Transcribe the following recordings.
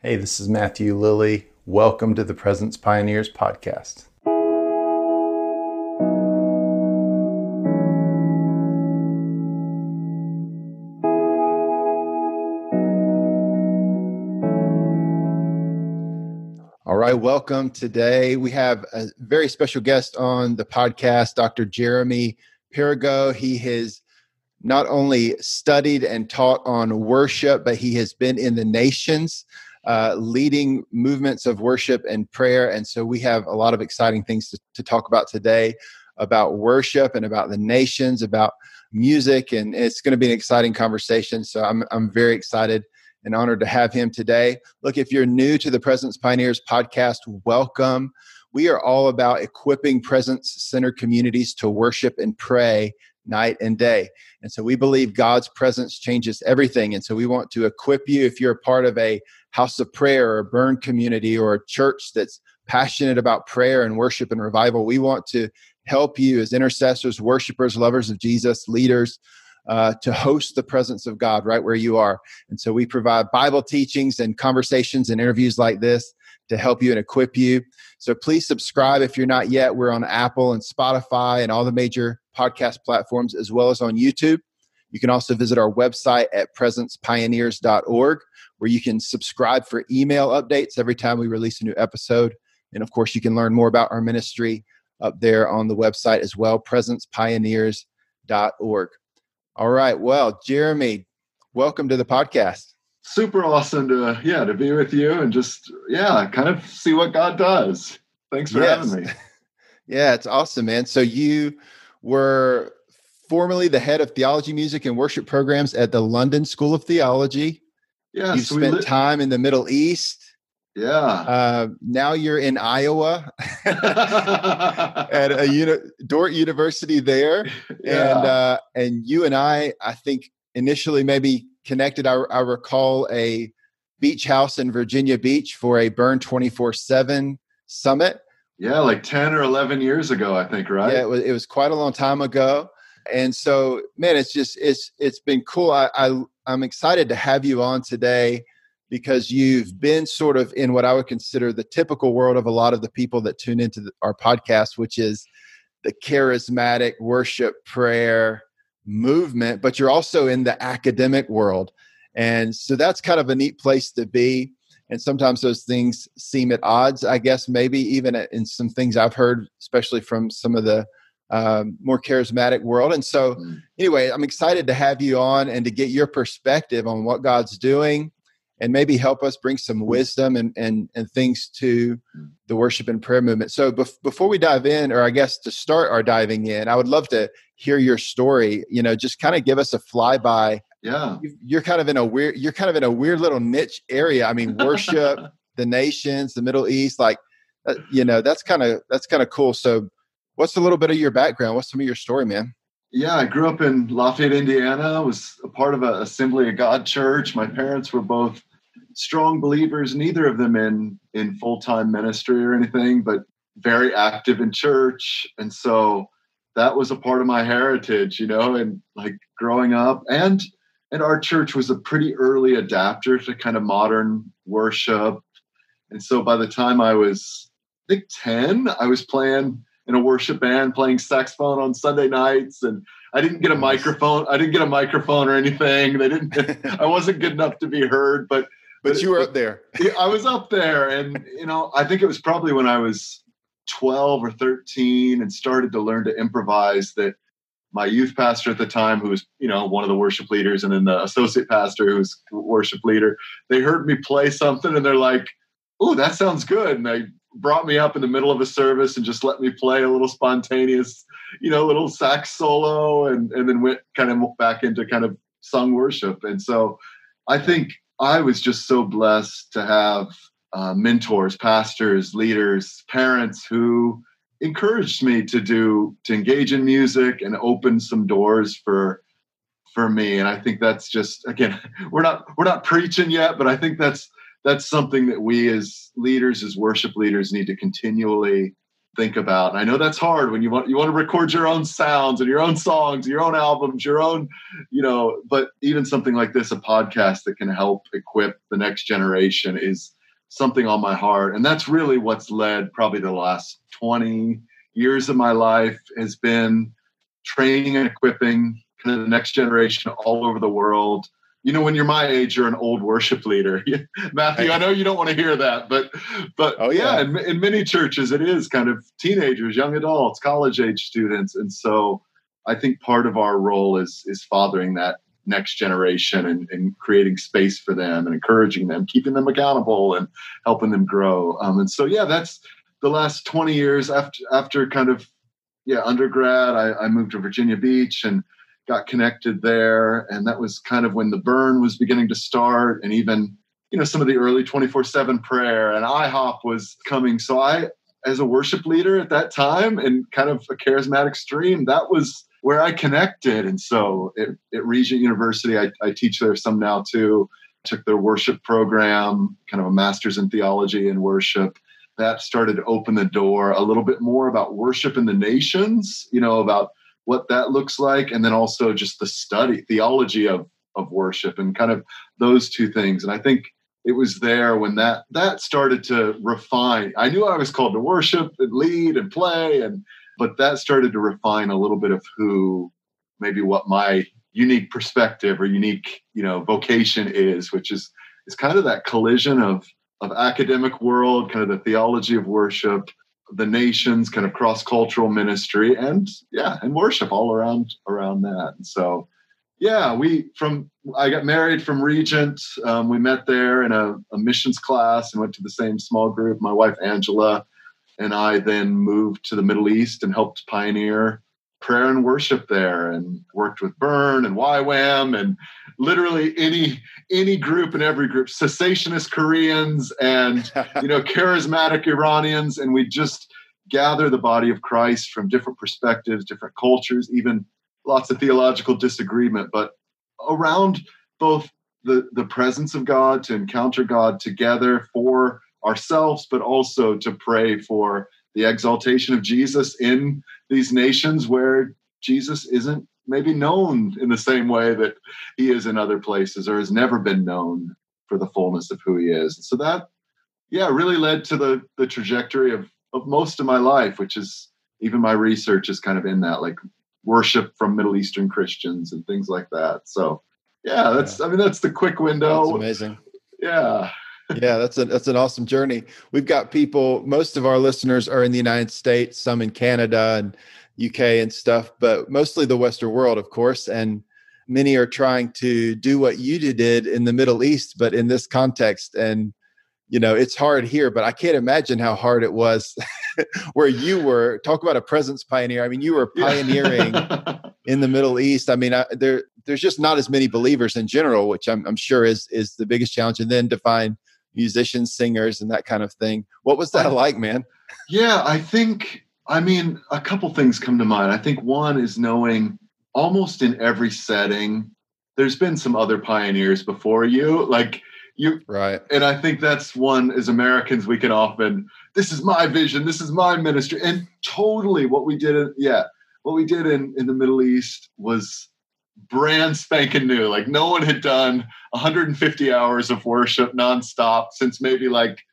Hey, this is Matthew Lilly. Welcome to the Presence Pioneers podcast. All right, welcome. Today we have a very special guest on the podcast, Dr. Jeremy Perigo. He has not only studied and taught on worship, but he has been in the nations uh, leading movements of worship and prayer. And so we have a lot of exciting things to, to talk about today about worship and about the nations, about music. And it's going to be an exciting conversation. So I'm, I'm very excited and honored to have him today. Look, if you're new to the Presence Pioneers podcast, welcome. We are all about equipping presence centered communities to worship and pray night and day. And so we believe God's presence changes everything. And so we want to equip you if you're a part of a house of prayer or a burn community or a church that's passionate about prayer and worship and revival. We want to help you as intercessors, worshipers, lovers of Jesus, leaders. Uh, to host the presence of God right where you are. And so we provide Bible teachings and conversations and interviews like this to help you and equip you. So please subscribe if you're not yet. We're on Apple and Spotify and all the major podcast platforms, as well as on YouTube. You can also visit our website at presencepioneers.org, where you can subscribe for email updates every time we release a new episode. And of course, you can learn more about our ministry up there on the website as well, presencepioneers.org. All right. Well, Jeremy, welcome to the podcast. Super awesome to yeah to be with you and just yeah kind of see what God does. Thanks for yes. having me. yeah, it's awesome, man. So you were formerly the head of theology, music, and worship programs at the London School of Theology. Yeah, you so spent li- time in the Middle East. Yeah. Uh, now you're in Iowa at a uni- Dordt University there, yeah. and uh, and you and I, I think initially maybe connected. I, I recall a beach house in Virginia Beach for a Burn twenty four seven summit yeah, like 10 or 11 years ago, I think, right? Yeah, it was, it was quite a long time ago. And so, man, it's just, it's, it's been cool. I, I, I'm excited to have you on today because you've been sort of in what I would consider the typical world of a lot of the people that tune into the, our podcast, which is the charismatic worship prayer movement, but you're also in the academic world. And so that's kind of a neat place to be and sometimes those things seem at odds i guess maybe even in some things i've heard especially from some of the um, more charismatic world and so mm. anyway i'm excited to have you on and to get your perspective on what god's doing and maybe help us bring some wisdom and and, and things to mm. the worship and prayer movement so bef- before we dive in or i guess to start our diving in i would love to hear your story you know just kind of give us a flyby yeah. You're kind of in a weird you're kind of in a weird little niche area. I mean worship the nations the middle east like uh, you know that's kind of that's kind of cool. So what's a little bit of your background? What's some of your story man? Yeah i grew up in lafayette indiana. I was a part of a assembly of god church. My parents were both strong believers. Neither of them in in full-time ministry or anything but very active in church. And so that was a part of my heritage you know and like growing up. And and our church was a pretty early adapter to kind of modern worship. And so by the time I was, I think 10, I was playing in a worship band, playing saxophone on Sunday nights. And I didn't get a microphone. I didn't get a microphone or anything. They didn't, I wasn't good enough to be heard, but, but, but you were up there. I was up there. And, you know, I think it was probably when I was 12 or 13 and started to learn to improvise that my youth pastor at the time, who was you know one of the worship leaders, and then the associate pastor, who's worship leader, they heard me play something, and they're like, "Oh, that sounds good," and they brought me up in the middle of a service and just let me play a little spontaneous, you know, little sax solo, and and then went kind of back into kind of sung worship, and so I think I was just so blessed to have uh, mentors, pastors, leaders, parents who encouraged me to do to engage in music and open some doors for for me and i think that's just again we're not we're not preaching yet but i think that's that's something that we as leaders as worship leaders need to continually think about. And I know that's hard when you want you want to record your own sounds and your own songs, your own albums, your own, you know, but even something like this, a podcast that can help equip the next generation is something on my heart. And that's really what's led probably the last 20 years of my life has been training and equipping kind of the next generation all over the world. You know when you're my age you're an old worship leader. Matthew i know you don't want to hear that but but oh yeah, yeah in, in, many churches it is kind of teenagers young adults college age students. And so i think part of our role is is fathering that next generation and, and creating space for them and encouraging them keeping them accountable and helping them grow um, and so yeah that's the last 20 years after after kind of yeah undergrad I, I moved to virginia beach and got connected there. And that was kind of when the burn was beginning to start and even, you know, some of the early 24 7 prayer and IHOP was coming. So I, as a worship leader at that time and kind of a charismatic stream, that was where I connected. And so at, at Regent University, I, I teach there some now too. Took their worship program, kind of a master's in theology and worship that started to open the door a little bit more about worship in the nations, you know, about what that looks like, and then also just the study, theology of of worship, and kind of those two things. And I think it was there when that that started to refine. I knew I was called to worship and lead and play, and but that started to refine a little bit of who, maybe what my unique perspective or unique you know vocation is, which is is kind of that collision of of academic world, kind of the theology of worship, the nations kind of cross-cultural ministry and yeah and worship all around around that. And so yeah we from i got married from regent um, we met there in a, a, missions class and went to the same small group my wife angela and i then moved to the middle east and helped pioneer prayer and worship there and worked with burn and ywam and literally any any group and every group cessationist koreans and you know charismatic iranians. And we just gather the body of christ from different perspectives different cultures even lots of theological disagreement. But around both the the presence of god to encounter god together for ourselves but also to pray for the exaltation of jesus in these nations where jesus isn't maybe known in the same way that he is in other places or has never been known for the fullness of who he is. So that, yeah, really led to the the trajectory of of most of my life, which is even my research is kind of in that, like worship from Middle Eastern Christians and things like that. So yeah, that's yeah. I mean that's the quick window. That's amazing. Yeah. Yeah, that's a that's an awesome journey. We've got people. Most of our listeners are in the United States, some in Canada, and UK and stuff, but mostly the Western world, of course. And many are trying to do what you did in the Middle East, but in this context. And, you know, it's hard here, but I can't imagine how hard it was where you were. Talk about a presence pioneer. I mean, you were pioneering in the Middle East. I mean, I, there there's just not as many believers in general, which I'm, I'm sure is is the biggest challenge. And then to find musicians, singers, and that kind of thing. What was that like, man? Yeah, I think I mean, a couple things come to mind. I think one is knowing almost in every setting, there's been some other pioneers before you. Like you right. And I think that's one as Americans we can often, this is my vision, this is my ministry. And totally what we did in, yeah, what we did in, in the Middle East was brand spanking new. Like no one had done 150 hours of worship nonstop since maybe like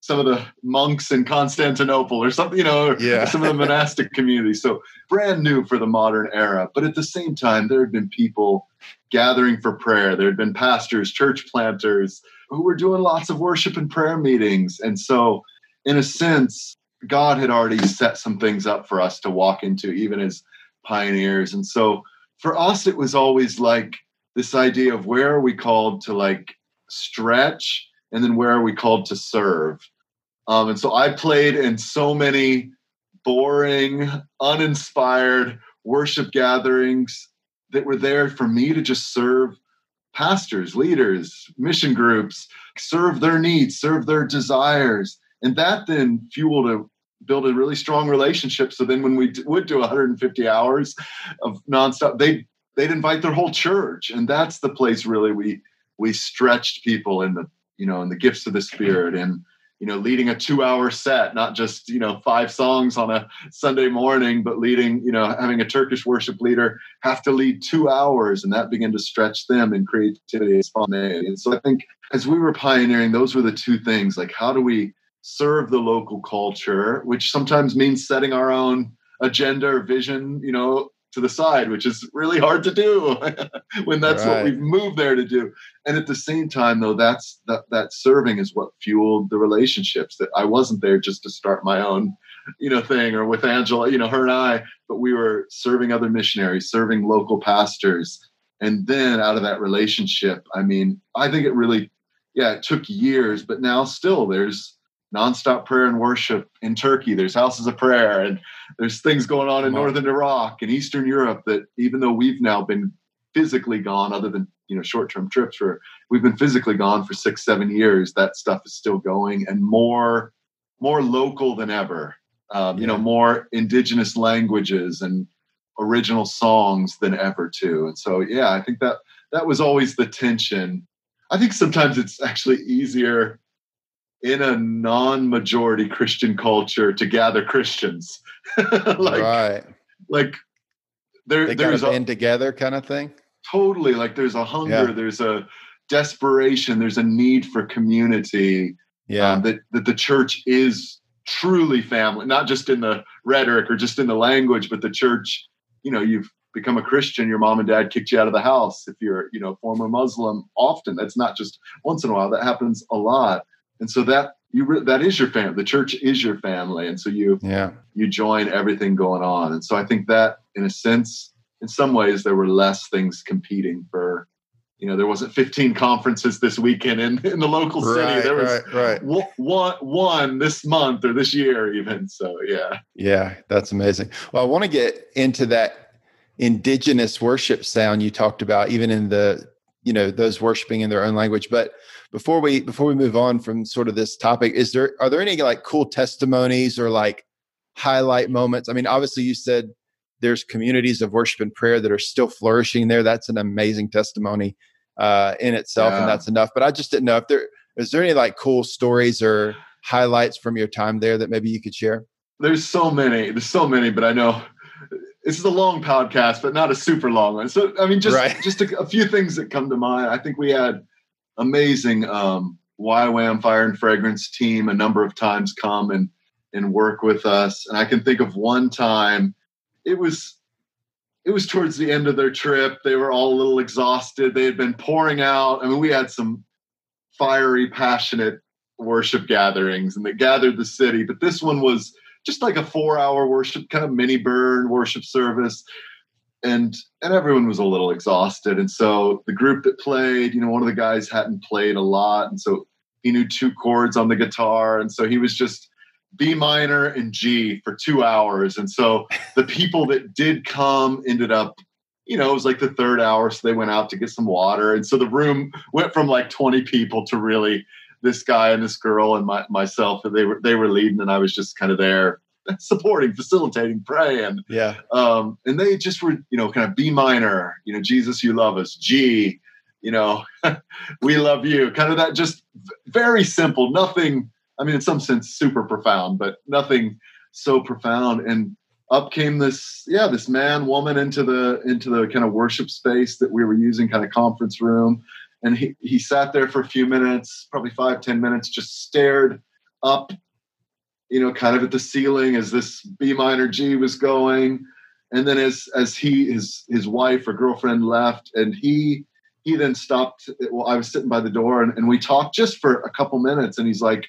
some of the monks in Constantinople or something, you know, yeah. some of the monastic communities. So brand new for the modern era. But at the same time, there had been people gathering for prayer. There had been pastors, church planters who were doing lots of worship and prayer meetings. And so, in a sense, God had already set some things up for us to walk into, even as pioneers. And so, for us, it was always like this idea of where are we called to like stretch and then where are we called to serve um, and so I played in so many boring, uninspired worship gatherings that were there for me to just serve pastors, leaders, mission groups, serve their needs, serve their desires. And that then fueled a build a really strong relationship. So then when we would do 150 hours of nonstop, they they'd invite their whole church. And that's the place really we we stretched people in the, you know, in the gifts of the spirit and you know leading a two hour set not just you know five songs on a sunday morning but leading you know having a turkish worship leader have to lead two hours and that began to stretch them in creativity and spontaneity and so i think as we were pioneering those were the two things like how do we serve the local culture which sometimes means setting our own agenda or vision you know to the side, which is really hard to do when that's right. what we've moved there to do. And at the same time, though, that's that that serving is what fueled the relationships. That I wasn't there just to start my own, you know, thing or with Angela, you know, her and I, but we were serving other missionaries, serving local pastors. And then out of that relationship, I mean, I think it really, yeah, it took years, but now still there's nonstop prayer and worship in Turkey. There's houses of prayer, and there's things going on in northern Iraq and Eastern Europe that even though we've now been physically gone, other than you know short-term trips, where we've been physically gone for six, seven years, that stuff is still going and more more local than ever. Um, you know, more indigenous languages and original songs than ever too. And so, yeah, I think that that was always the tension. I think sometimes it's actually easier in a non-majority Christian culture to gather Christians. like, right. Like there, they there's a band together kind of thing. Totally. Like there's a hunger, yeah. there's a desperation, there's a need for community. Yeah. Um, that, that the church is truly family, not just in the rhetoric or just in the language, but the church, you know, you've become a Christian, your mom and dad kicked you out of the house. If you're, you know, former Muslim, often that's not just once in a while, that happens a lot and so that you that is your family the church is your family. And so you yeah. you join everything going on. And so i think that in a sense in some ways there were less things competing for you know there wasn't 15 conferences this weekend in, in the local city. Right, there was right, right. one one this month or this year even. So yeah. Yeah that's amazing. Well i want to get into that indigenous worship sound you talked about even in the you know those worshiping in their own language. But before we before we move on from sort of this topic is there are there any like cool testimonies or like highlight moments? I mean obviously you said there's communities of worship and prayer that are still flourishing there. That's an amazing testimony uh, in itself yeah. and that's enough but i just didn't know if there is there any like cool stories or highlights from your time there that maybe you could share? There's so many there's so many but i know this is a long podcast but not a super long one. So i mean just right. just a, a few things that come to mind. I think we had amazing um, YWAM Fire and Fragrance team a number of times come and and work with us. And I can think of one time it was it was towards the end of their trip. They were all a little exhausted. They had been pouring out. I mean, we had some fiery, passionate worship gatherings and they gathered the city, but this one was just like a four hour worship kind of mini burn worship service and and everyone was a little exhausted. And so the group that played you know one of the guys hadn't played a lot and so he knew two chords on the guitar and so he was just b minor and g for two hours. And so the people that did come ended up you know it was like the third hour so they went out to get some water. And so the room went from like 20 people to really this guy and this girl and my, myself they were they were leading and i was just kind of there supporting, facilitating, praying. Yeah. Um, and they just were, you know, kind of B minor, you know, Jesus, you love us. G, you know, we love you. Kind of that just very simple, nothing, I mean, in some sense, super profound, but nothing so profound. And up came this, yeah, this man, woman into the into the kind of worship space that we were using, kind of conference room. And he, he sat there for a few minutes, probably five, ten minutes, just stared up you know, kind of at the ceiling as this B minor G was going. And then as as he his his wife or girlfriend left, and he he then stopped. Well, I was sitting by the door, and, and we talked just for a couple minutes. And he's like,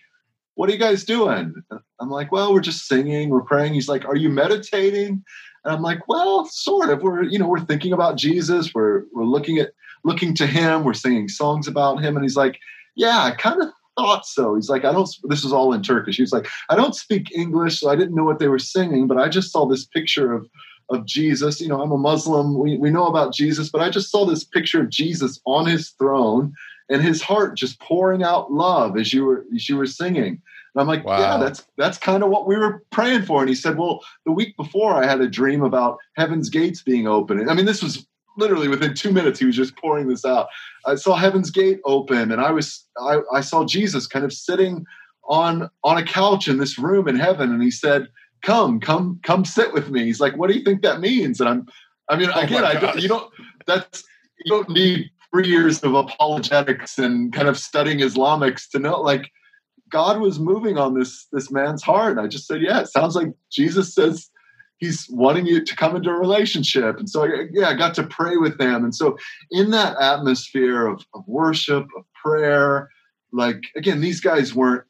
"What are you guys doing?" I'm like, "Well, we're just singing, we're praying." He's like, "Are you meditating?" And I'm like, "Well, sort of. We're you know we're thinking about Jesus. We're we're looking at looking to Him. We're singing songs about Him." And he's like, "Yeah, I kind of thought so. He's like, I don't, this is all in Turkish. He's like, I don't speak English, so I didn't know what they were singing, but I just saw this picture of, of Jesus. You know, I'm a Muslim. We, we know about Jesus, but I just saw this picture of Jesus on his throne and his heart just pouring out love as you were, as you were singing. And I'm like, wow. yeah, that's that's kind of what we were praying for. And he said, well, the week before I had a dream about heaven's gates being open. And I mean, this was literally within two minutes he was just pouring this out. I saw heaven's gate open and i was i, I saw jesus kind of sitting on on a couch in this room in heaven and he said come come come sit with me. He's like what do you think that means? And i'm i mean oh again i don't you don't that's you don't need three years of apologetics and kind of studying islamics to know like god was moving on this this man's heart. I just said yeah it sounds like jesus says he's wanting you to come into a relationship and so yeah i got to pray with them and so in that atmosphere of, of worship of prayer like again these guys weren't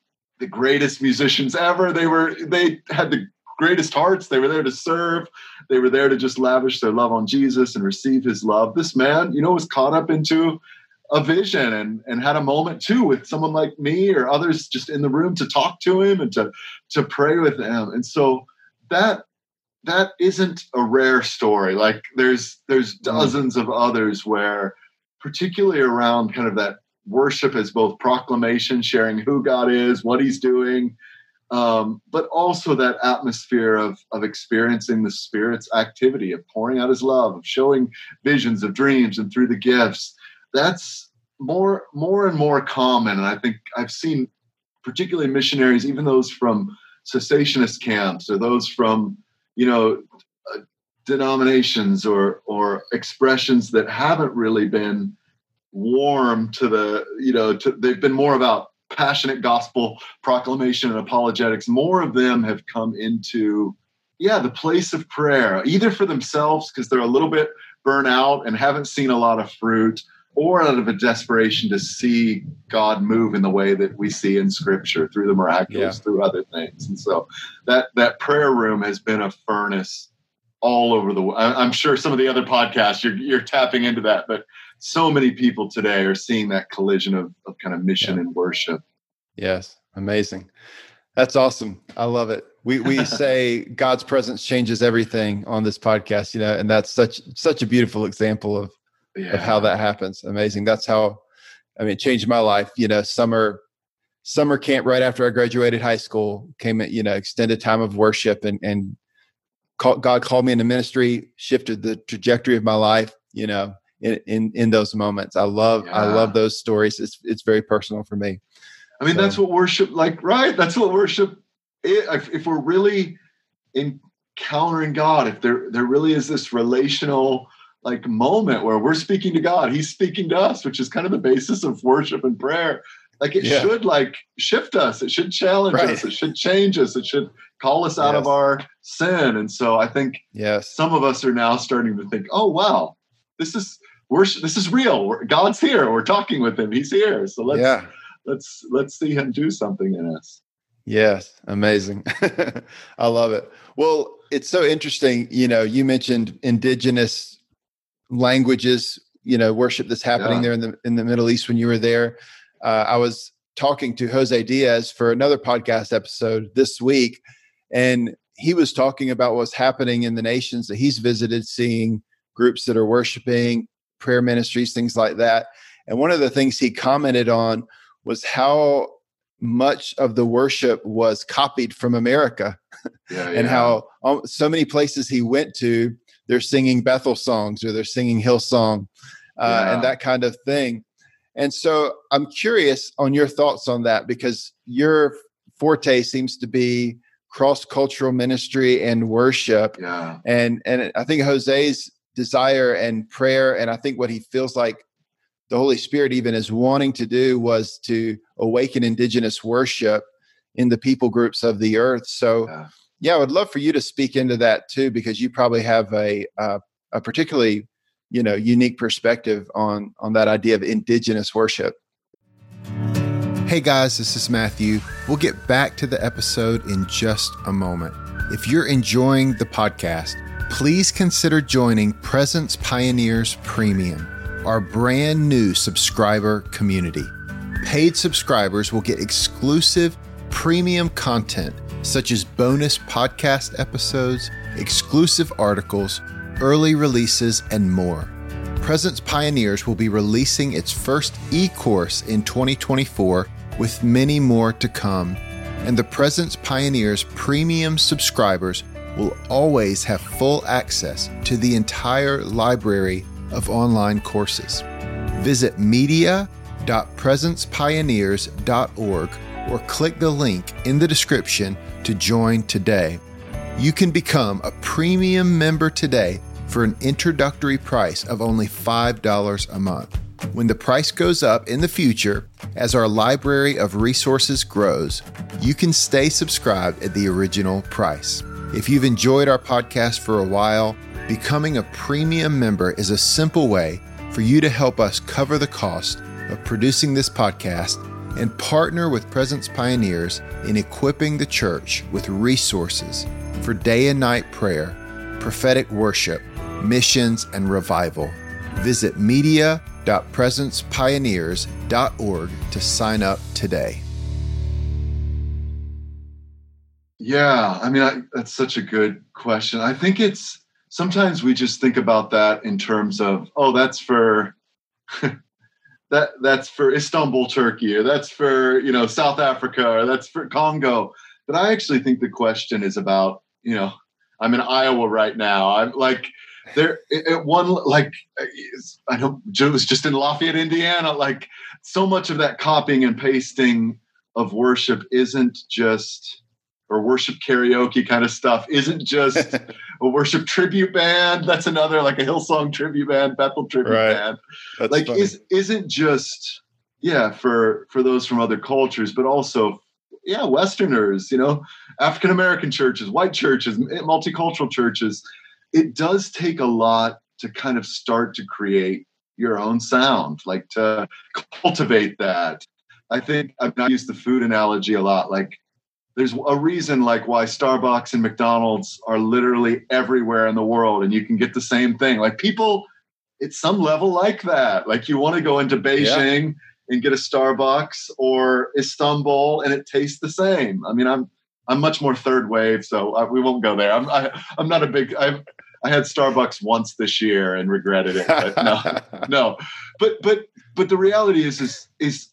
the greatest musicians ever. They were they had the greatest hearts. They were there to serve. They were there to just lavish their love on Jesus and receive his love. This man, you know, was caught up into a vision and and had a moment too with someone like me or others just in the room to talk to him and to to pray with him. And so that that isn't a rare story. Like there's there's mm. dozens of others where particularly around kind of that worship as both proclamation, sharing who God is, what He's doing, um, but also that atmosphere of, of experiencing the Spirit's activity, of pouring out His love, of showing visions, of dreams, and through the gifts. That's more more and more common, and I think I've seen, particularly missionaries, even those from cessationist camps or those from you know uh, denominations or or expressions that haven't really been warm to the you know to, they've been more about passionate gospel proclamation and apologetics. More of them have come into yeah the place of prayer either for themselves because they're a little bit burnt out and haven't seen a lot of fruit or out of a desperation to see god move in the way that we see in scripture through the miraculous yeah. through other things and so that that prayer room has been a furnace all over the world. i'm sure some of the other podcasts you're, you're tapping into that but so many people today are seeing that collision of, of kind of mission yeah. and worship. Yes, amazing. That's awesome. I love it. We we say God's presence changes everything on this podcast, you know, and that's such such a beautiful example of yeah. of how that happens. Amazing. That's how I mean, it changed my life. You know, summer summer camp right after I graduated high school came at you know extended time of worship and and call, God called me into ministry, shifted the trajectory of my life. You know, in in, in those moments. I love yeah. I love those stories. It's it's very personal for me. I mean, so. that's what worship like, right? That's what worship. Is. If, if we're really encountering God, if there there really is this relational like moment where we're speaking to God, He's speaking to us, which is kind of the basis of worship and prayer. Like it yeah. should like shift us. It should challenge right. us. It should change us. It should call us out yes. of our sin. And so I think yes. some of us are now starting to think, oh wow, this is we're this is real. We're, God's here. We're talking with him. He's here. So let's yeah. let's let's see him do something in us. Yes, amazing. I love it. Well, it's so interesting. You know, you mentioned indigenous languages. You know, worship that's happening yeah. there in the in the Middle East when you were there. Uh, I was talking to Jose Diaz for another podcast episode this week, and he was talking about what's happening in the nations that he's visited, seeing groups that are worshiping prayer ministries, things like that. And one of the things he commented on was how much of the worship was copied from America yeah, and how um, so many places he went to, they're singing Bethel songs or they're singing Hillsong uh, yeah. and that kind of thing. And so I'm curious on your thoughts on that because your forte seems to be cross cultural ministry and worship. Yeah. And and I think Jose's desire and prayer and i think what he feels like the holy spirit even is wanting to do was to awaken indigenous worship in the people groups of the earth so yeah, yeah i would love for you to speak into that too because you probably have a uh, a particularly you know unique perspective on on that idea of indigenous worship. Hey guys this is matthew. We'll get back to the episode in just a moment. If you're enjoying the podcast please consider joining Presence Pioneers Premium, our brand new subscriber community. Paid subscribers will get exclusive premium content such as bonus podcast episodes, exclusive articles, early releases, and more. Presence Pioneers will be releasing its first e course in 2024 with many more to come. And the Presence Pioneers premium subscribers will always have full access to the entire library of online courses. Visit media.presencepioneers.org or click the link in the description to join today. You can become a premium member today for an introductory price of only $5 a month. When the price goes up in the future, as our library of resources grows, you can stay subscribed at the original price. If you've enjoyed our podcast for a while, becoming a premium member is a simple way for you to help us cover the cost of producing this podcast and partner with Presence Pioneers in equipping the church with resources for day and night prayer, prophetic worship, missions, and revival. Visit media.presencepioneers.org to sign up today. Yeah, I mean, I, that's such a good question. I think it's sometimes we just think about that in terms of, oh, that's for that that's for Istanbul, Turkey, or that's for you know South Africa, or that's for Congo. But I actually think the question is about you know I'm in Iowa right now. I'm like there at one like I know it was just in Lafayette, Indiana. Like so much of that copying and pasting of worship isn't just or worship karaoke kind of stuff isn't just a worship tribute band. That's another like a Hillsong tribute band, Bethel tribute right. band. That's like funny. is isn't just yeah for for those from other cultures, but also yeah Westerners. You know, African American churches, white churches, multicultural churches. It does take a lot to kind of start to create your own sound, like to cultivate that. I think I've not used the food analogy a lot. Like there's a reason like why Starbucks and McDonald's are literally everywhere in the world and you can get the same thing. Like people it's some level like that. Like you want to go into Beijing yeah. and get a Starbucks or Istanbul and it tastes the same. I mean, I'm I'm much more third wave, so I, we won't go there. I'm I, am i am not a big I've I had Starbucks once this year and regretted it. But no, no. But but but the reality is is is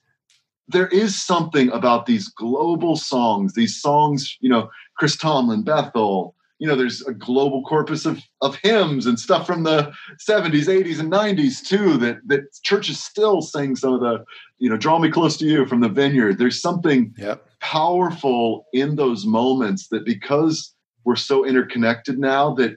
there is something about these global songs, these songs, you know, Chris Tomlin, Bethel, you know, there's a global corpus of, of hymns and stuff from the 70s, 80s, and 90s too that that churches still sing some of the, you know, draw me close to you from the vineyard. There's something yep. powerful in those moments that because we're so interconnected now that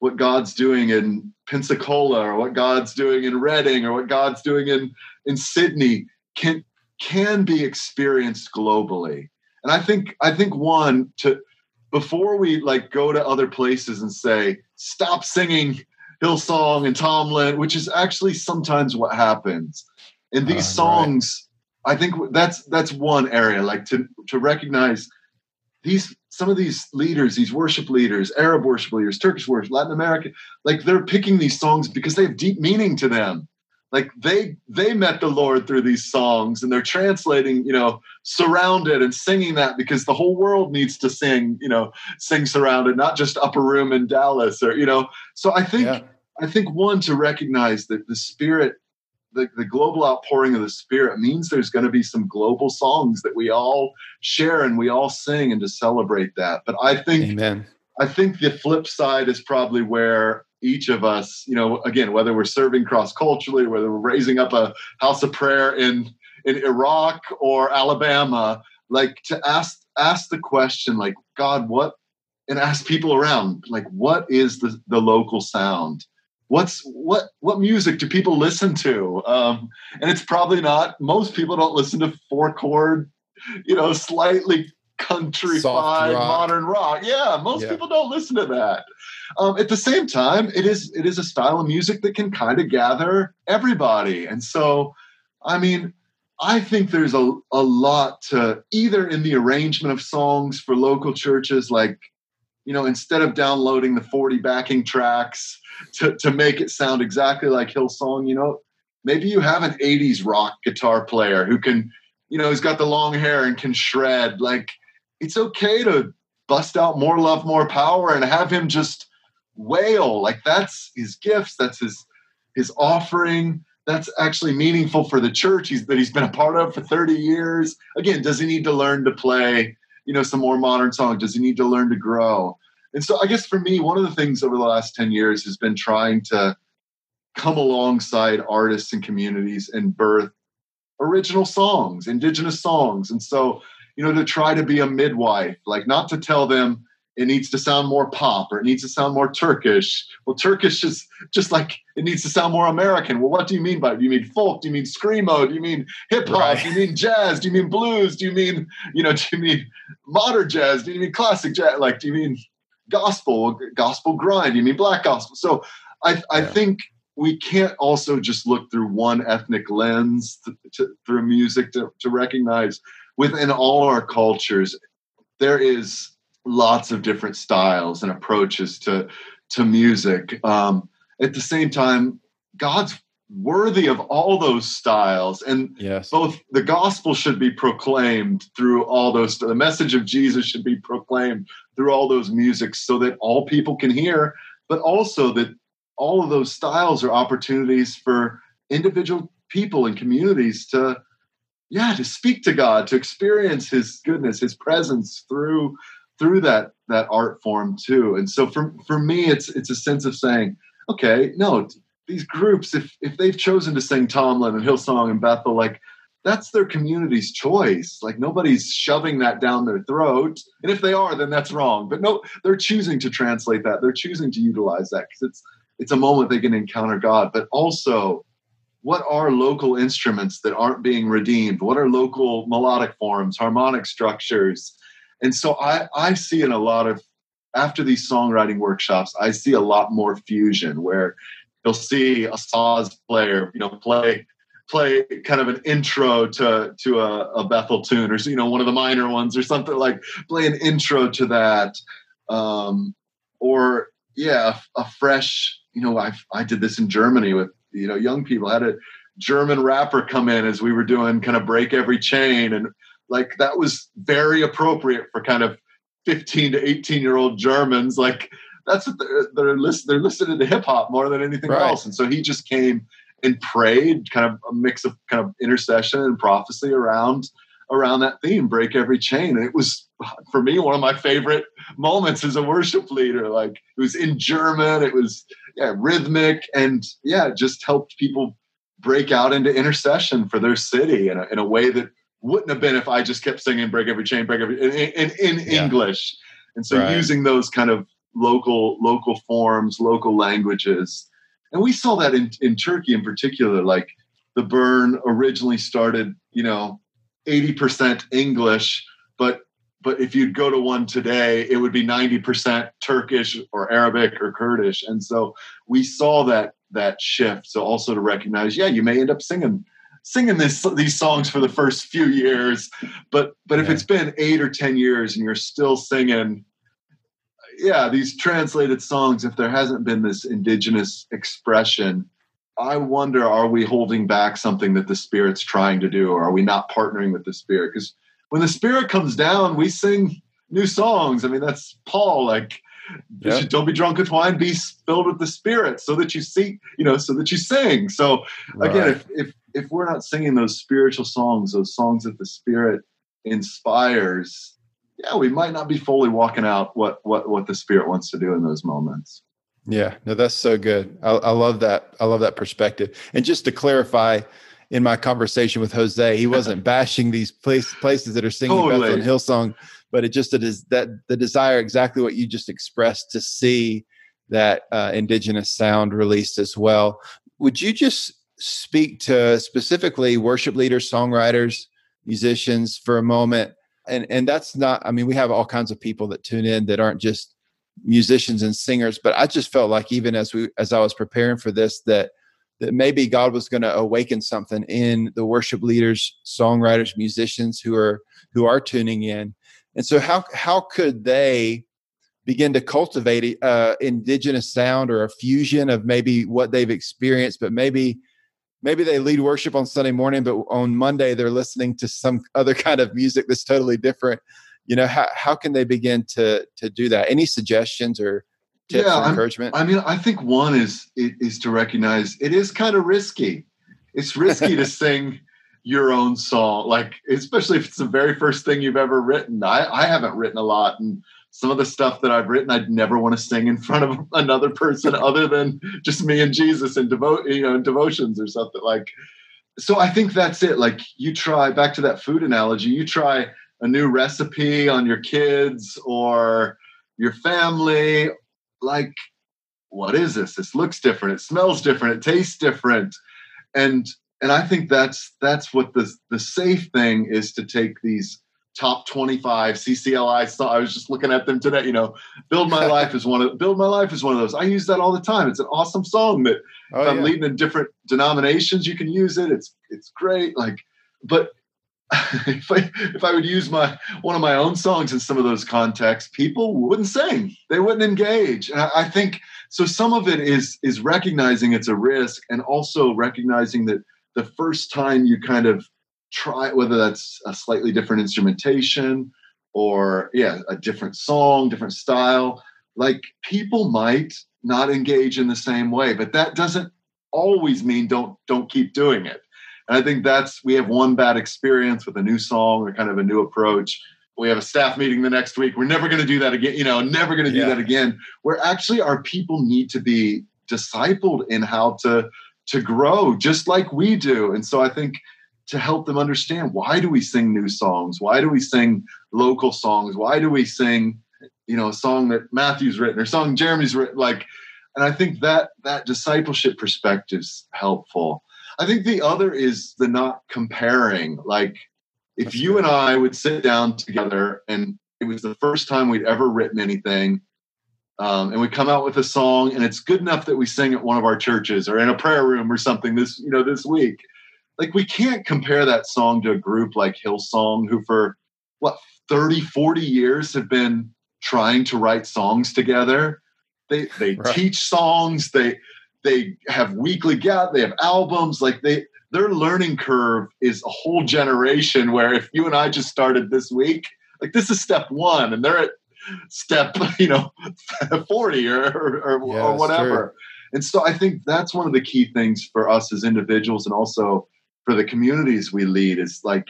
what God's doing in Pensacola or what God's doing in Redding or what God's doing in in Sydney can can be experienced globally. And I think I think one to before we like go to other places and say stop singing Hillsong and Tomlin, which is actually sometimes what happens. And these uh, songs, right. I think that's that's one area like to to recognize these some of these leaders, these worship leaders, Arab worship leaders, Turkish worship, Latin American, like they're picking these songs because they have deep meaning to them like they they met the lord through these songs and they're translating you know surrounded and singing that because the whole world needs to sing you know sing surrounded not just upper room in dallas or you know so i think yeah. i think one to recognize that the spirit the, the global outpouring of the spirit means there's going to be some global songs that we all share and we all sing and to celebrate that but i think Amen. i think the flip side is probably where each of us, you know, again, whether we're serving cross culturally, whether we're raising up a house of prayer in in Iraq or Alabama, like to ask ask the question, like, God, what and ask people around, like, what is the, the local sound? What's what what music do people listen to? Um, and it's probably not most people don't listen to four chord, you know, slightly country modern rock. Yeah, most yeah. people don't listen to that. Um, at the same time, it is it is a style of music that can kind of gather everybody, and so, I mean, I think there's a a lot to either in the arrangement of songs for local churches, like you know, instead of downloading the 40 backing tracks to, to make it sound exactly like Hillsong, you know, maybe you have an 80s rock guitar player who can, you know, he's got the long hair and can shred. Like, it's okay to bust out more love, more power and have him just wail. Like that's his gifts, that's his his offering. That's actually meaningful for the church he's, that he's been a part of for 30 years. Again, does he need to learn to play, you know, some more modern songs? Does he need to learn to grow? And so I guess for me, one of the things over the last 10 years has been trying to come alongside artists and communities and birth original songs, indigenous songs. And so you know, to try to be a midwife, like not to tell them it needs to sound more pop or it needs to sound more Turkish. Well, Turkish is just like it needs to sound more American. Well, what do you mean by it? Do you mean folk? Do you mean screamo? Do you mean hip hop? Right. Do you mean jazz? Do you mean blues? Do you mean, you know, do you mean modern jazz? Do you mean classic jazz? Like, do you mean gospel, gospel grind? Do you mean black gospel? So I, I yeah. think we can't also just look through one ethnic lens to, to, through music to, to recognize within all our cultures there is lots of different styles and approaches to to music. Um, at the same time, God's worthy of all those styles, and yes. both the gospel should be proclaimed through all those. The message of Jesus should be proclaimed through all those musics, so that all people can hear, but also that all of those styles are opportunities for individual people and communities to yeah to speak to god to experience his goodness his presence through through that that art form too. And so for for me, it's it's a sense of saying, okay, no, these groups, if if they've chosen to sing Tomlin and Hillsong and Bethel, like that's their community's choice. Like nobody's shoving that down their throat. And if they are, then that's wrong. But no, they're choosing to translate that. They're choosing to utilize that because it's it's a moment they can encounter God. But also, what are local instruments that aren't being redeemed? What are local melodic forms, harmonic structures? and so I, I see in a lot of after these songwriting workshops, I see a lot more fusion where you'll see a saz player, you know, play play kind of an intro to to a, a, Bethel tune or you know one of the minor ones or something like play an intro to that, um, or yeah, a, a fresh you know I I did this in Germany with you know young people I had a German rapper come in as we were doing kind of break every chain and like that was very appropriate for kind of 15 to 18 year old Germans. Like that's what they're, they're, listen, they're listening to hip hop more than anything right. else. And so he just came and prayed kind of a mix of kind of intercession and prophecy around around that theme break every chain and it was for me one of my favorite moments as a worship leader like it was in german it was yeah rhythmic and yeah just helped people break out into intercession for their city in a, in a way that wouldn't have been if I just kept singing "Break Every Chain, Break Every" in, in, in yeah. English. And so right. using those kind of local local forms, local languages, and we saw that in in Turkey in particular. Like the burn originally started, you know, eighty percent English, but but if you'd go to one today, it would be ninety percent Turkish or Arabic or Kurdish. And so we saw that that shift. So also to recognize, yeah, you may end up singing singing this these songs for the first few years but but yeah. if it's been eight or ten years and you're still singing yeah these translated songs if there hasn't been this indigenous expression i wonder are we holding back something that the spirit's trying to do or are we not partnering with the spirit because when the spirit comes down we sing new songs i mean that's paul like Yep. Don't be drunk with wine. Be filled with the Spirit, so that you see, you know, so that you sing. So right. again, if, if if we're not singing those spiritual songs, those songs that the Spirit inspires, yeah, we might not be fully walking out what what what the Spirit wants to do in those moments. Yeah, no, that's so good. I, I love that. I love that perspective. And just to clarify, in my conversation with Jose, he wasn't bashing these place, places that are singing totally. Bethel and Hillsong but it just it is that the desire exactly what you just expressed to see that uh, indigenous sound released as well. Would you just speak to specifically worship leaders, songwriters, musicians for a moment? And and that's not. I mean, we have all kinds of people that tune in that aren't just musicians and singers, but I just felt like even as we as I was preparing for this that that maybe God was going to awaken something in the worship leaders, songwriters, musicians who are who are tuning in and so, how how could they begin to cultivate a uh, indigenous sound or a fusion of maybe what they've experienced, but maybe maybe they lead worship on Sunday morning, but on Monday they're listening to some other kind of music that's totally different. You know, how how can they begin to to do that? Any suggestions or tips yeah, encouragement? I mean, I think one is is to recognize it is kind of risky. It's risky to sing your own song like especially if it's the very first thing you've ever written i i haven't written a lot and some of the stuff that i've written i'd never want to sing in front of another person other than just me and jesus and devote you know devotions or something like so i think that's it like you try back to that food analogy you try a new recipe on your kids or your family like what is this? This looks different. It smells different. It tastes different. And and i think that's that's what the the safe thing is to take these top 25 ccli i was just looking at them today you know build my life is one of build my life is one of those. I use that all the time. It's an awesome song that oh, if i'm yeah. leading in different denominations you can use it. It's it's great like but if I if I would use my one of my own songs in some of those contexts, people wouldn't sing. They wouldn't engage. And I, I, think so. Some of it is is recognizing it's a risk, and also recognizing that the first time you kind of try, whether that's a slightly different instrumentation or yeah, a different song, different style, like people might not engage in the same way, but that doesn't always mean don't don't keep doing it and I think that's we have one bad experience with a new song or kind of a new approach. We have a staff meeting the next week. We're never going to do that again. You know, never going to do yeah. that again. Where actually our people need to be discipled in how to to grow, just like we do. And so I think to help them understand why do we sing new songs? Why do we sing local songs? Why do we sing, you know, a song that Matthew's written or song Jeremy's written? Like, and I think that that discipleship perspective is helpful. I think the other is the not comparing. Like, if That's you and I would sit down together and it was the first time we'd ever written anything, um, and we come out with a song and it's good enough that we sing at one of our churches or in a prayer room or something this you know this week like we can't compare that song to a group like hillsong who for what 30 40 years have been trying to write songs together they they right. teach songs they they have weekly get they have albums like they their learning curve is a whole generation where if you and i just started this week like this is step one and they're at step you know 40 or or, yeah, or whatever. and so i think that's one of the key things for us as individuals and also for the communities we lead is like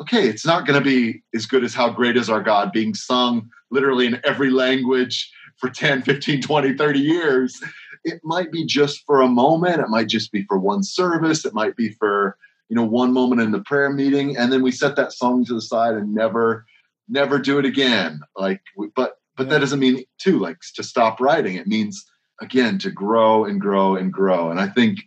okay it's not going to be as good as how great is our god being sung literally in every language for 10 15 20 30 years it might be just for a moment. It might just be for one service. It might be for you know one moment in the prayer meeting and then we set that song to the side and never never do it again. Like but but that doesn't mean too like to stop writing. It means again to grow and grow and grow. And i think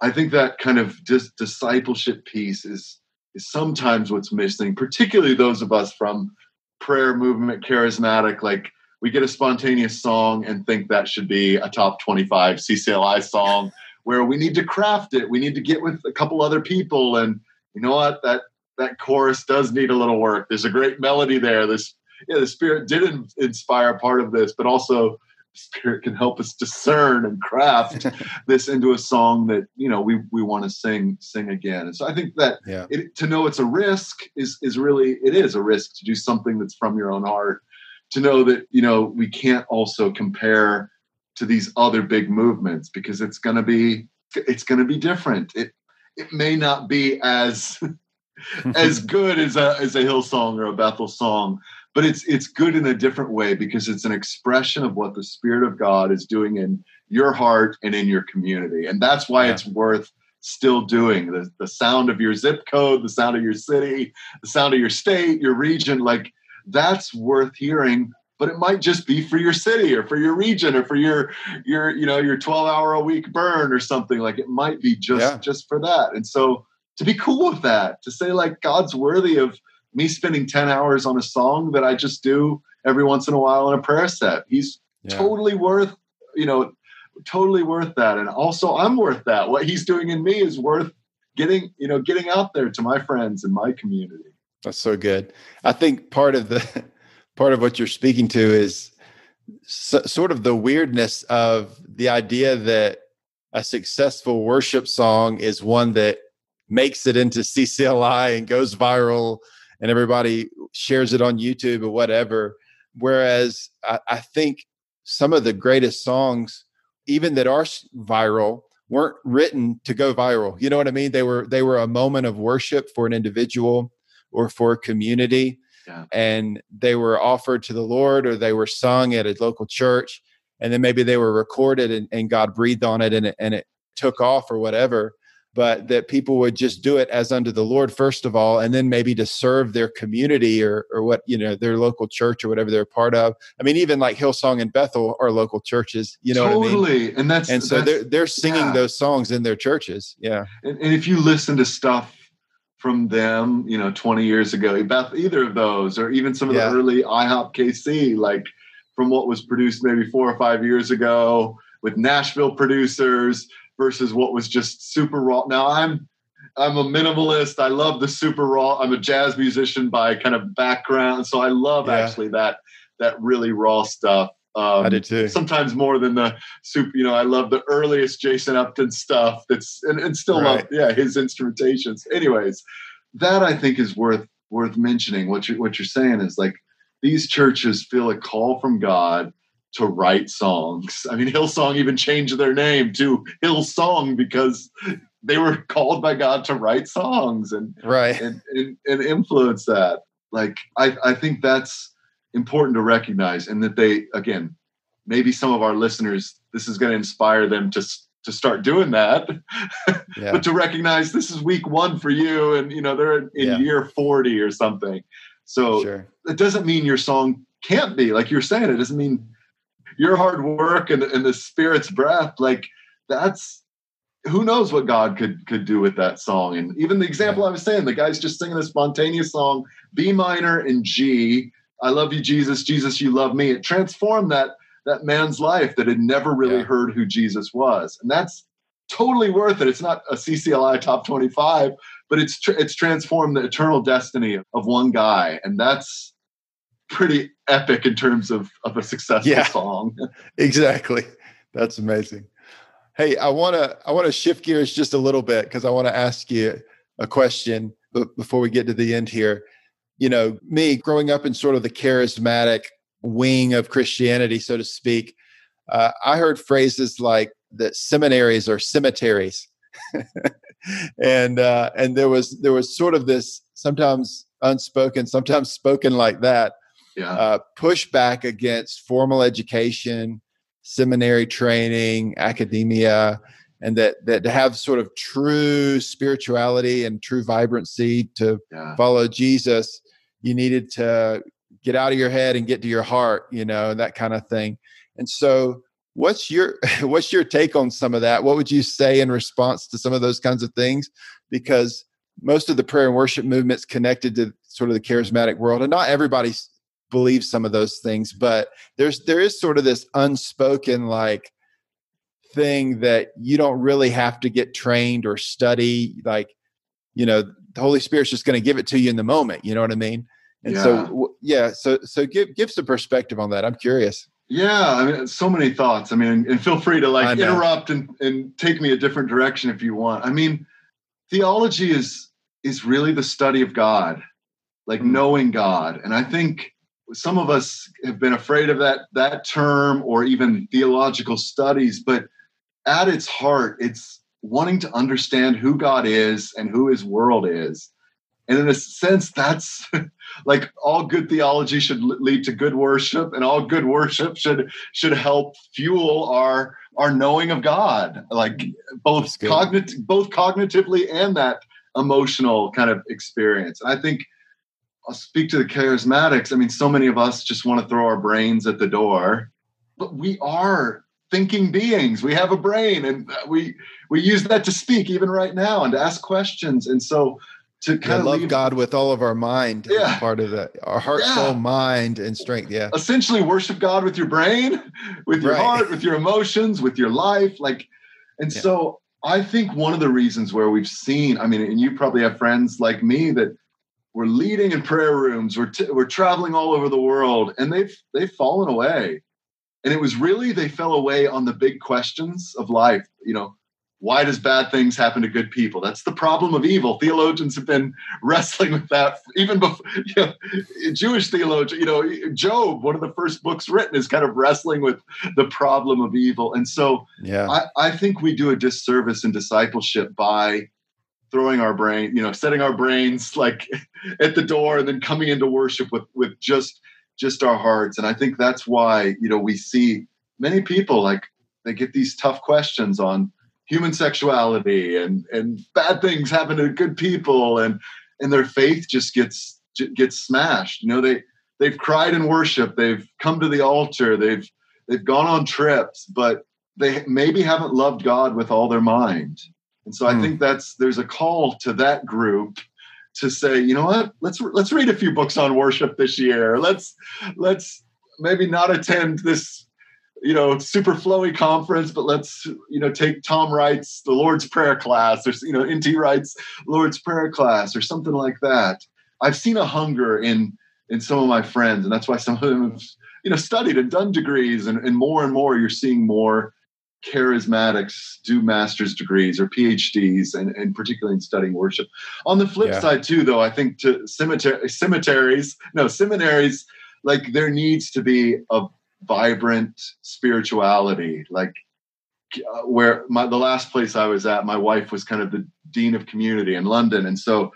i think that kind of dis- discipleship piece is is sometimes what's missing particularly those of us from prayer movement charismatic like we get a spontaneous song and think that should be a top 25 CCLI song where we need to craft it. We need to get with a couple other people. And you know what? That that chorus does need a little work. There's a great melody there. This yeah, the spirit did in, inspire part of this, but also spirit can help us discern and craft this into a song that you know we we want to sing sing again. And so I think that yeah. it, to know it's a risk is is really it is a risk to do something that's from your own heart to know that you know we can't also compare to these other big movements because it's going to be it's going to be different. It it may not be as as good as a as a hillsong or a bethel song but it's it's good in a different way because it's an expression of what the spirit of god is doing in your heart and in your community. And that's why yeah. it's worth still doing. The, the sound of your zip code the sound of your city the sound of your state your region like that's worth hearing but it might just be for your city or for your region or for your your you know your 12 hour a week burn or something. Like it might be just yeah. just for that. And so to be cool with that to say like god's worthy of me spending 10 hours on a song that i just do every once in a while in a prayer set. He's yeah. totally worth you know totally worth that. And also i'm worth that. What he's doing in me is worth getting you know getting out there to my friends and my community that's so good. I think part of the part of what you're speaking to is so, sort of the weirdness of the idea that a successful worship song is one that makes it into CCLI and goes viral and everybody shares it on YouTube or whatever. Whereas I, I think some of the greatest songs, even that are viral, weren't written to go viral. You know what I mean? They were they were a moment of worship for an individual or for community. Yeah. And they were offered to the Lord or they were sung at a local church. And then maybe they were recorded and, and God breathed on it and, it and it took off or whatever. but that people would just do it as unto the Lord first of all, and then maybe to serve their community or or what you know their local church or whatever they're part of. I mean, even like Hillsong and Bethel are local churches. You know totally, I mean? and that's and so that's, they're they're singing yeah. those songs in their churches. Yeah, and, and if you listen to stuff from them, you know, 20 years ago, about either of those, or even some of Yeah. the early IHOP KC, like from what was produced maybe four or five years ago with Nashville producers versus what was just super raw. Now I'm I'm a minimalist. I love the super raw. I'm a jazz musician by kind of background, so I love Yeah. actually that that really raw stuff. Um, I did too. Sometimes more than the super. You know, I love the earliest Jason Upton stuff. That's and, and still love yeah his instrumentations. Anyways, that I think is worth worth mentioning. What you what you're saying is like these churches feel a call from God to write songs. I mean, Hillsong even changed their name to Hillsong because they were called by God to write songs and right. and, and, and influence that. Like, I, I think that's important to recognize, and that they, again, maybe some of our listeners, this is going to inspire them to to start doing that, Yeah. but to recognize this is week one for you, and you know they're in, Yeah. year forty or something. So sure. it doesn't mean your song can't be like you're saying. It doesn't mean your hard work and, and the Spirit's breath. Like that's who knows what God could could do with that song. And even the example I was saying, the guy's just singing a spontaneous song, B minor and G. I love you, Jesus. Jesus, you love me. It transformed that that man's life that had never really Yeah. heard who Jesus was, and that's totally worth it. It's not a CCLI top twenty five, but it's tr- it's transformed the eternal destiny of one guy, and that's pretty epic in terms of of a successful Yeah. song. exactly that's amazing hey i want to i want to shift gears just a little bit because i want to ask you a question before we get to the end here you know me growing up in sort of the charismatic wing of christianity so to speak uh, i heard phrases like that seminaries are cemeteries. And uh, and there was there was sort of this sometimes unspoken sometimes spoken like that Yeah, uh, pushback against formal education, seminary training, academia, and that that to have sort of true spirituality and true vibrancy to yeah, follow Jesus, you needed to get out of your head and get to your heart, you know, that kind of thing. And so, what's your what's your take on some of that? What would you say in response to some of those kinds of things? Because most of the prayer and worship movements connected to sort of the charismatic world, and not everybody believes some of those things, but there's there is sort of this unspoken like thing that you don't really have to get trained or study like you know the holy spirit's just going to give it to you in the moment you know what i mean and so Yeah. w- yeah so so give give some perspective on that i'm curious yeah. I mean, so many thoughts. I mean, and feel free to like interrupt and and take me a different direction if you want. I mean, theology is is really the study of God, like Mm. knowing God, and I think some of us have been afraid of that that term or even theological studies, but at its heart, it's wanting to understand who God is and who His world is. And in a sense, that's like all good theology should lead to good worship, and all good worship should should help fuel our our knowing of God, like both cognitive, both cognitively and that emotional kind of experience. And I think I'll speak to the charismatics. I mean, so many of us just want to throw our brains at the door, but we are thinking beings. We have a brain, and uh, we we use that to speak even right now and to ask questions. And so to yeah, kind of love leave, god with all of our mind Yeah. part of that our heart Yeah. soul mind and strength yeah essentially worship God with your brain, with your Right. heart, with your emotions, with your life. Like, and Yeah. so I think one of the reasons where we've seen, I mean, and you probably have friends like me that we're leading in prayer rooms, we're, t- we're traveling all over the world, and they've they've fallen away. And it was really they fell away on the big questions of life. You know, why does bad things happen to good people? That's the problem of evil. Theologians have been wrestling with that even before. You know, Jewish theologian, you know, Job, one of the first books written, is kind of wrestling with the problem of evil. And so yeah I, I think we do a disservice in discipleship by throwing our brain, you know, setting our brains like at the door and then coming into worship with with just just our hearts. And I think that's why, you know, we see many people like they get these tough questions on human sexuality and and bad things happen to good people and and their faith just gets gets smashed you know they they've cried in worship they've come to the altar they've they've gone on trips but they maybe haven't loved god with all their mind and so i hmm. think that's there's a call to that group to say you know what? Let's let's read a few books on worship this year. Let's let's maybe not attend this you know super flowy conference but let's you know take tom wright's the lord's prayer class or you know nt wright's lord's prayer class or something like that. I've seen a hunger in in some of my friends and that's why some of them have you know studied and done degrees and, and more and more you're seeing more charismatics do master's degrees or phds and, and particularly in studying worship on the flip yeah. side too though i think to cemetery cemeteries no seminaries like there needs to be a vibrant spirituality like uh, where my the last place i was at my wife was kind of the dean of community in london and so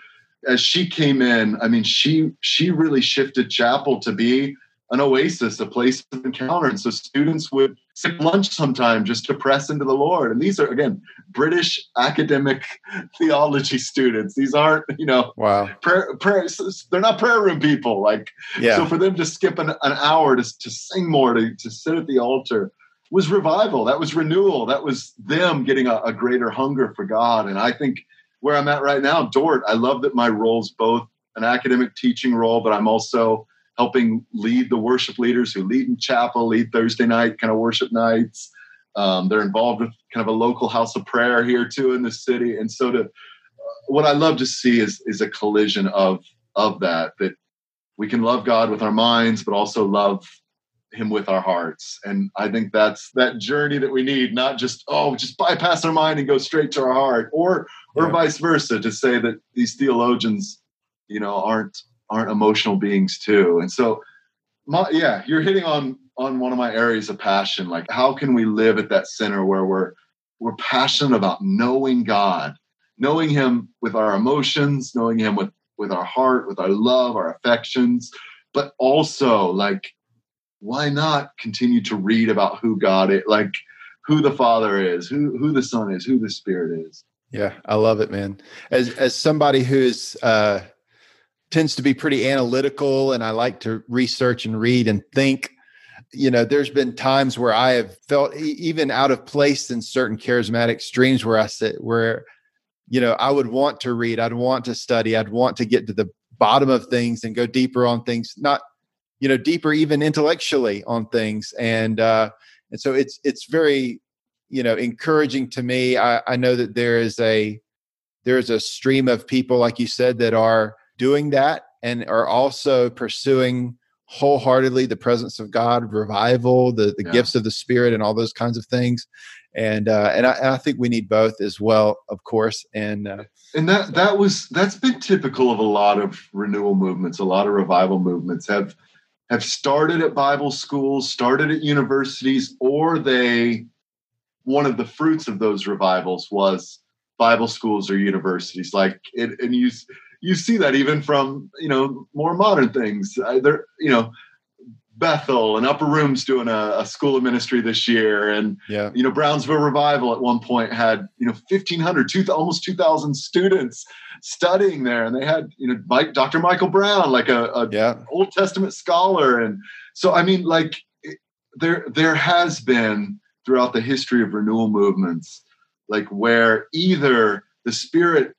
as she came in i mean she she really shifted chapel to be an oasis, a place of encounter. And so students would skip lunch sometime just to press into the Lord. And these are, again, British academic theology students. These aren't, you know, wow, prayer, prayer, they're not prayer room people. Like, yeah. so for them to skip an, an hour to, to sing more, to, to sit at the altar was revival. That was renewal. That was them getting a, a greater hunger for God. And I think where I'm at right now, Dordt, I love that my role's both an academic teaching role, but I'm also helping lead the worship leaders who lead in chapel, lead Thursday night kind of worship nights. Um, they're involved with kind of a local house of prayer here too in the city, and so to what I love to see is is a collision of of that that we can love God with our minds, but also love Him with our hearts. And I think that's that journey that we need, not just oh, just bypass our mind and go straight to our heart, or or yeah. vice versa. To say that these theologians, you know, aren't aren't emotional beings too. And so my, yeah you're hitting on on one of my areas of passion. Like how can we live at that center where we're we're passionate about knowing god knowing him with our emotions knowing him with with our heart with our love our affections but also like why not continue to read about who god is like who the father is who who the son is who the spirit is? Yeah i love it man. As as somebody who's uh tends to be pretty analytical and I like to research and read and think. You know, there's been times where I have felt even out of place in certain charismatic streams where I sit, where, you know, I would want to read, I'd want to study, I'd want to get to the bottom of things and go deeper on things, not, you know, deeper even intellectually on things. And, uh, and so it's, it's very, you know, encouraging to me. I, I know that there is a, there's a stream of people, like you said, that are, doing that and are also pursuing wholeheartedly the presence of God, revival, the, the yeah. gifts of the Spirit, and all those kinds of things. And uh, and I, and, I, think we need both as well, of course. And uh, and that that was that's been typical of a lot of renewal movements. A lot of revival movements have have started at Bible schools, started at universities, or they one of the fruits of those revivals was Bible schools or universities. Like it, and you you see that even from you know more modern things. There, you know, Bethel and Upper Rooms doing a, a, school of ministry this year, and yeah. you know Brownsville Revival at one point had you know fifteen hundred, two almost two thousand students studying there, and they had you know Mike, Dr. Michael Brown, like a, a yeah. Old Testament scholar, and so I mean, like there there has been throughout the history of renewal movements, like where either the Spirit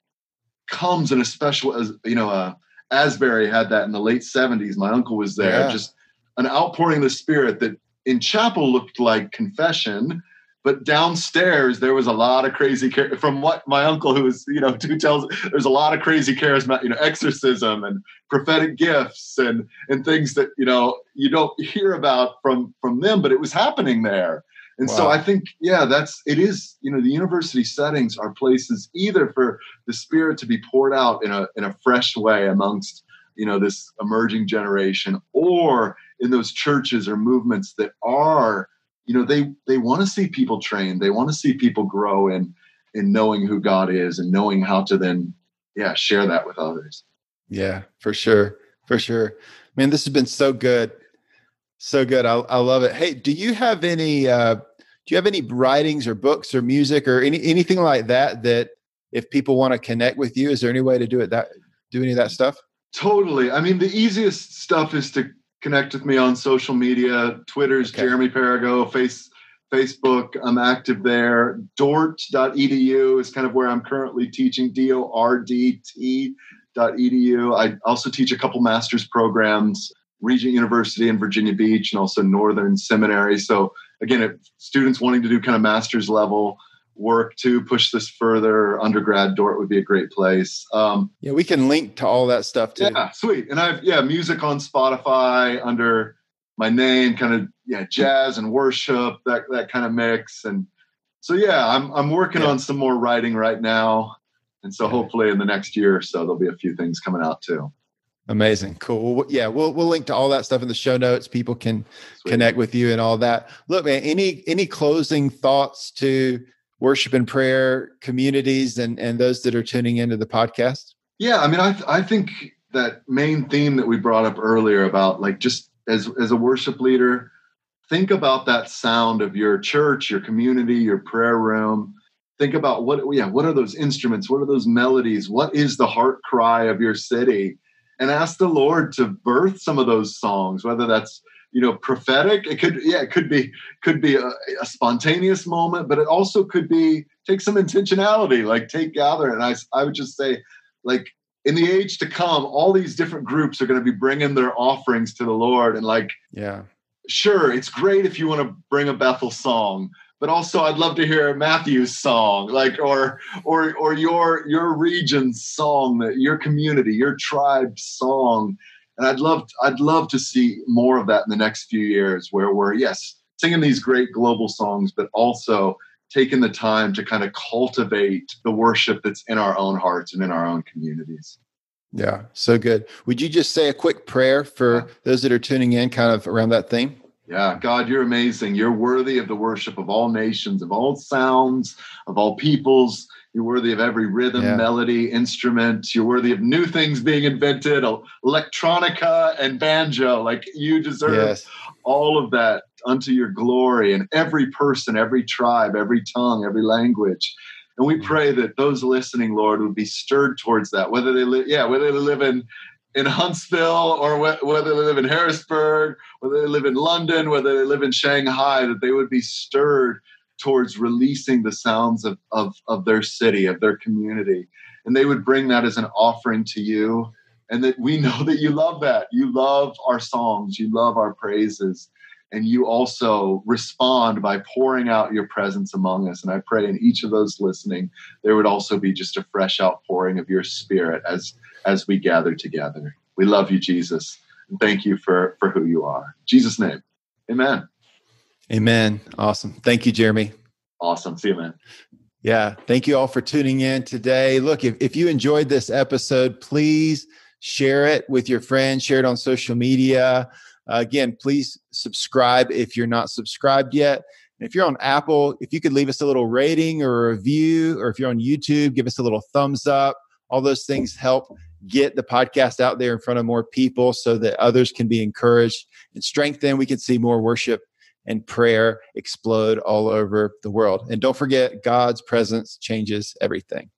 comes in a special as you know uh, asbury had that in the late 70s my uncle was there. Yeah. just an outpouring of the spirit that in chapel looked like confession but downstairs there was a lot of crazy from what my uncle who was you know who tells there's a lot of crazy charisma you know exorcism and prophetic gifts and and things that you know you don't hear about from from them but it was happening there and wow. so I think, yeah, that's it is, you know, the university settings are places either for the spirit to be poured out in a in a fresh way amongst, you know, this emerging generation, or in those churches or movements that are, you know, they they want to see people trained, they want to see people grow in in knowing who God is and knowing how to then, yeah, share that with others. Yeah, for sure. For sure. Man, this has been so good. So good. I, I love it. Hey, do you have any uh you have any writings or books or music or any anything like that that if people want to connect with you, is there any way to do it that do any of that stuff? Totally. I mean, the easiest stuff is to connect with me on social media. Twitter's okay. Jeremy Perigo, face Facebook, I'm active there. Dordt.edu is kind of where I'm currently teaching, D O R D T edu. I also teach a couple master's programs, Regent University in Virginia Beach and also Northern Seminary. So again, if students wanting to do kind of master's level work to push this further, undergrad Dordt would be a great place. Um, yeah, we can link to all that stuff too. Yeah, sweet. And I've yeah, music on Spotify under my name, kind of yeah, jazz and worship, that that kind of mix. And so yeah, I'm I'm working yeah. on some more writing right now. And so hopefully in the next year or so, there'll be a few things coming out too. Amazing. Cool. Yeah, we'll we'll link to all that stuff in the show notes. People can Sweet. connect with you and all that. Look, man, any any closing thoughts to worship and prayer communities and and those that are tuning into the podcast? Yeah, I mean, I th- I think that main theme that we brought up earlier about like just as as a worship leader, think about that sound of your church, your community, your prayer room think about what yeah what are those instruments what are those melodies what is the heart cry of your city and ask the lord to birth some of those songs whether that's you know prophetic. It could yeah it could be could be a, a spontaneous moment but it also could be take some intentionality like take gather and i i would just say like in the age to come all these different groups are going to be bringing their offerings to the lord and like yeah. sure it's great if you want to bring a bethel song but also I'd love to hear Matthew's song, like or or or your your region's song, your community, your tribe's song. And I'd love I'd love to see more of that in the next few years, where we're yes singing these great global songs, but also taking the time to kind of cultivate the worship that's in our own hearts and in our own communities. Yeah, so good. Would you just say a quick prayer for those that are tuning in, kind of around that theme? Yeah, God, you're amazing. You're worthy of the worship of all nations, of all sounds, of all peoples. You're worthy of every rhythm, yeah. melody, instrument. You're worthy of new things being invented, electronica and banjo. Like you deserve yes. all of that unto your glory. And every person, every tribe, every tongue, every language. And we mm. pray that those listening, Lord, would be stirred towards that, whether they live, yeah, whether they live in in Huntsville or wh- whether they live in Harrisburg, whether they live in London, whether they live in Shanghai, that they would be stirred towards releasing the sounds of, of, of their city, of their community. And they would bring that as an offering to you. And that we know that you love that. You love our songs, you love our praises. And you also respond by pouring out your presence among us. And I pray in each of those listening, there would also be just a fresh outpouring of your spirit as as we gather together. We love you, Jesus. And thank you for, for who you are. In Jesus' name. Amen. Amen. Awesome. Thank you, Jeremy. Awesome. See you, man. Yeah. Thank you all for tuning in today. Look, if, if you enjoyed this episode, please share it with your friends, share it on social media. Uh, again, please subscribe if you're not subscribed yet. And if you're on Apple, if you could leave us a little rating or a review, or if you're on YouTube, give us a little thumbs up. All those things help get the podcast out there in front of more people so that others can be encouraged and strengthened. We can see more worship and prayer explode all over the world. And don't forget, God's presence changes everything.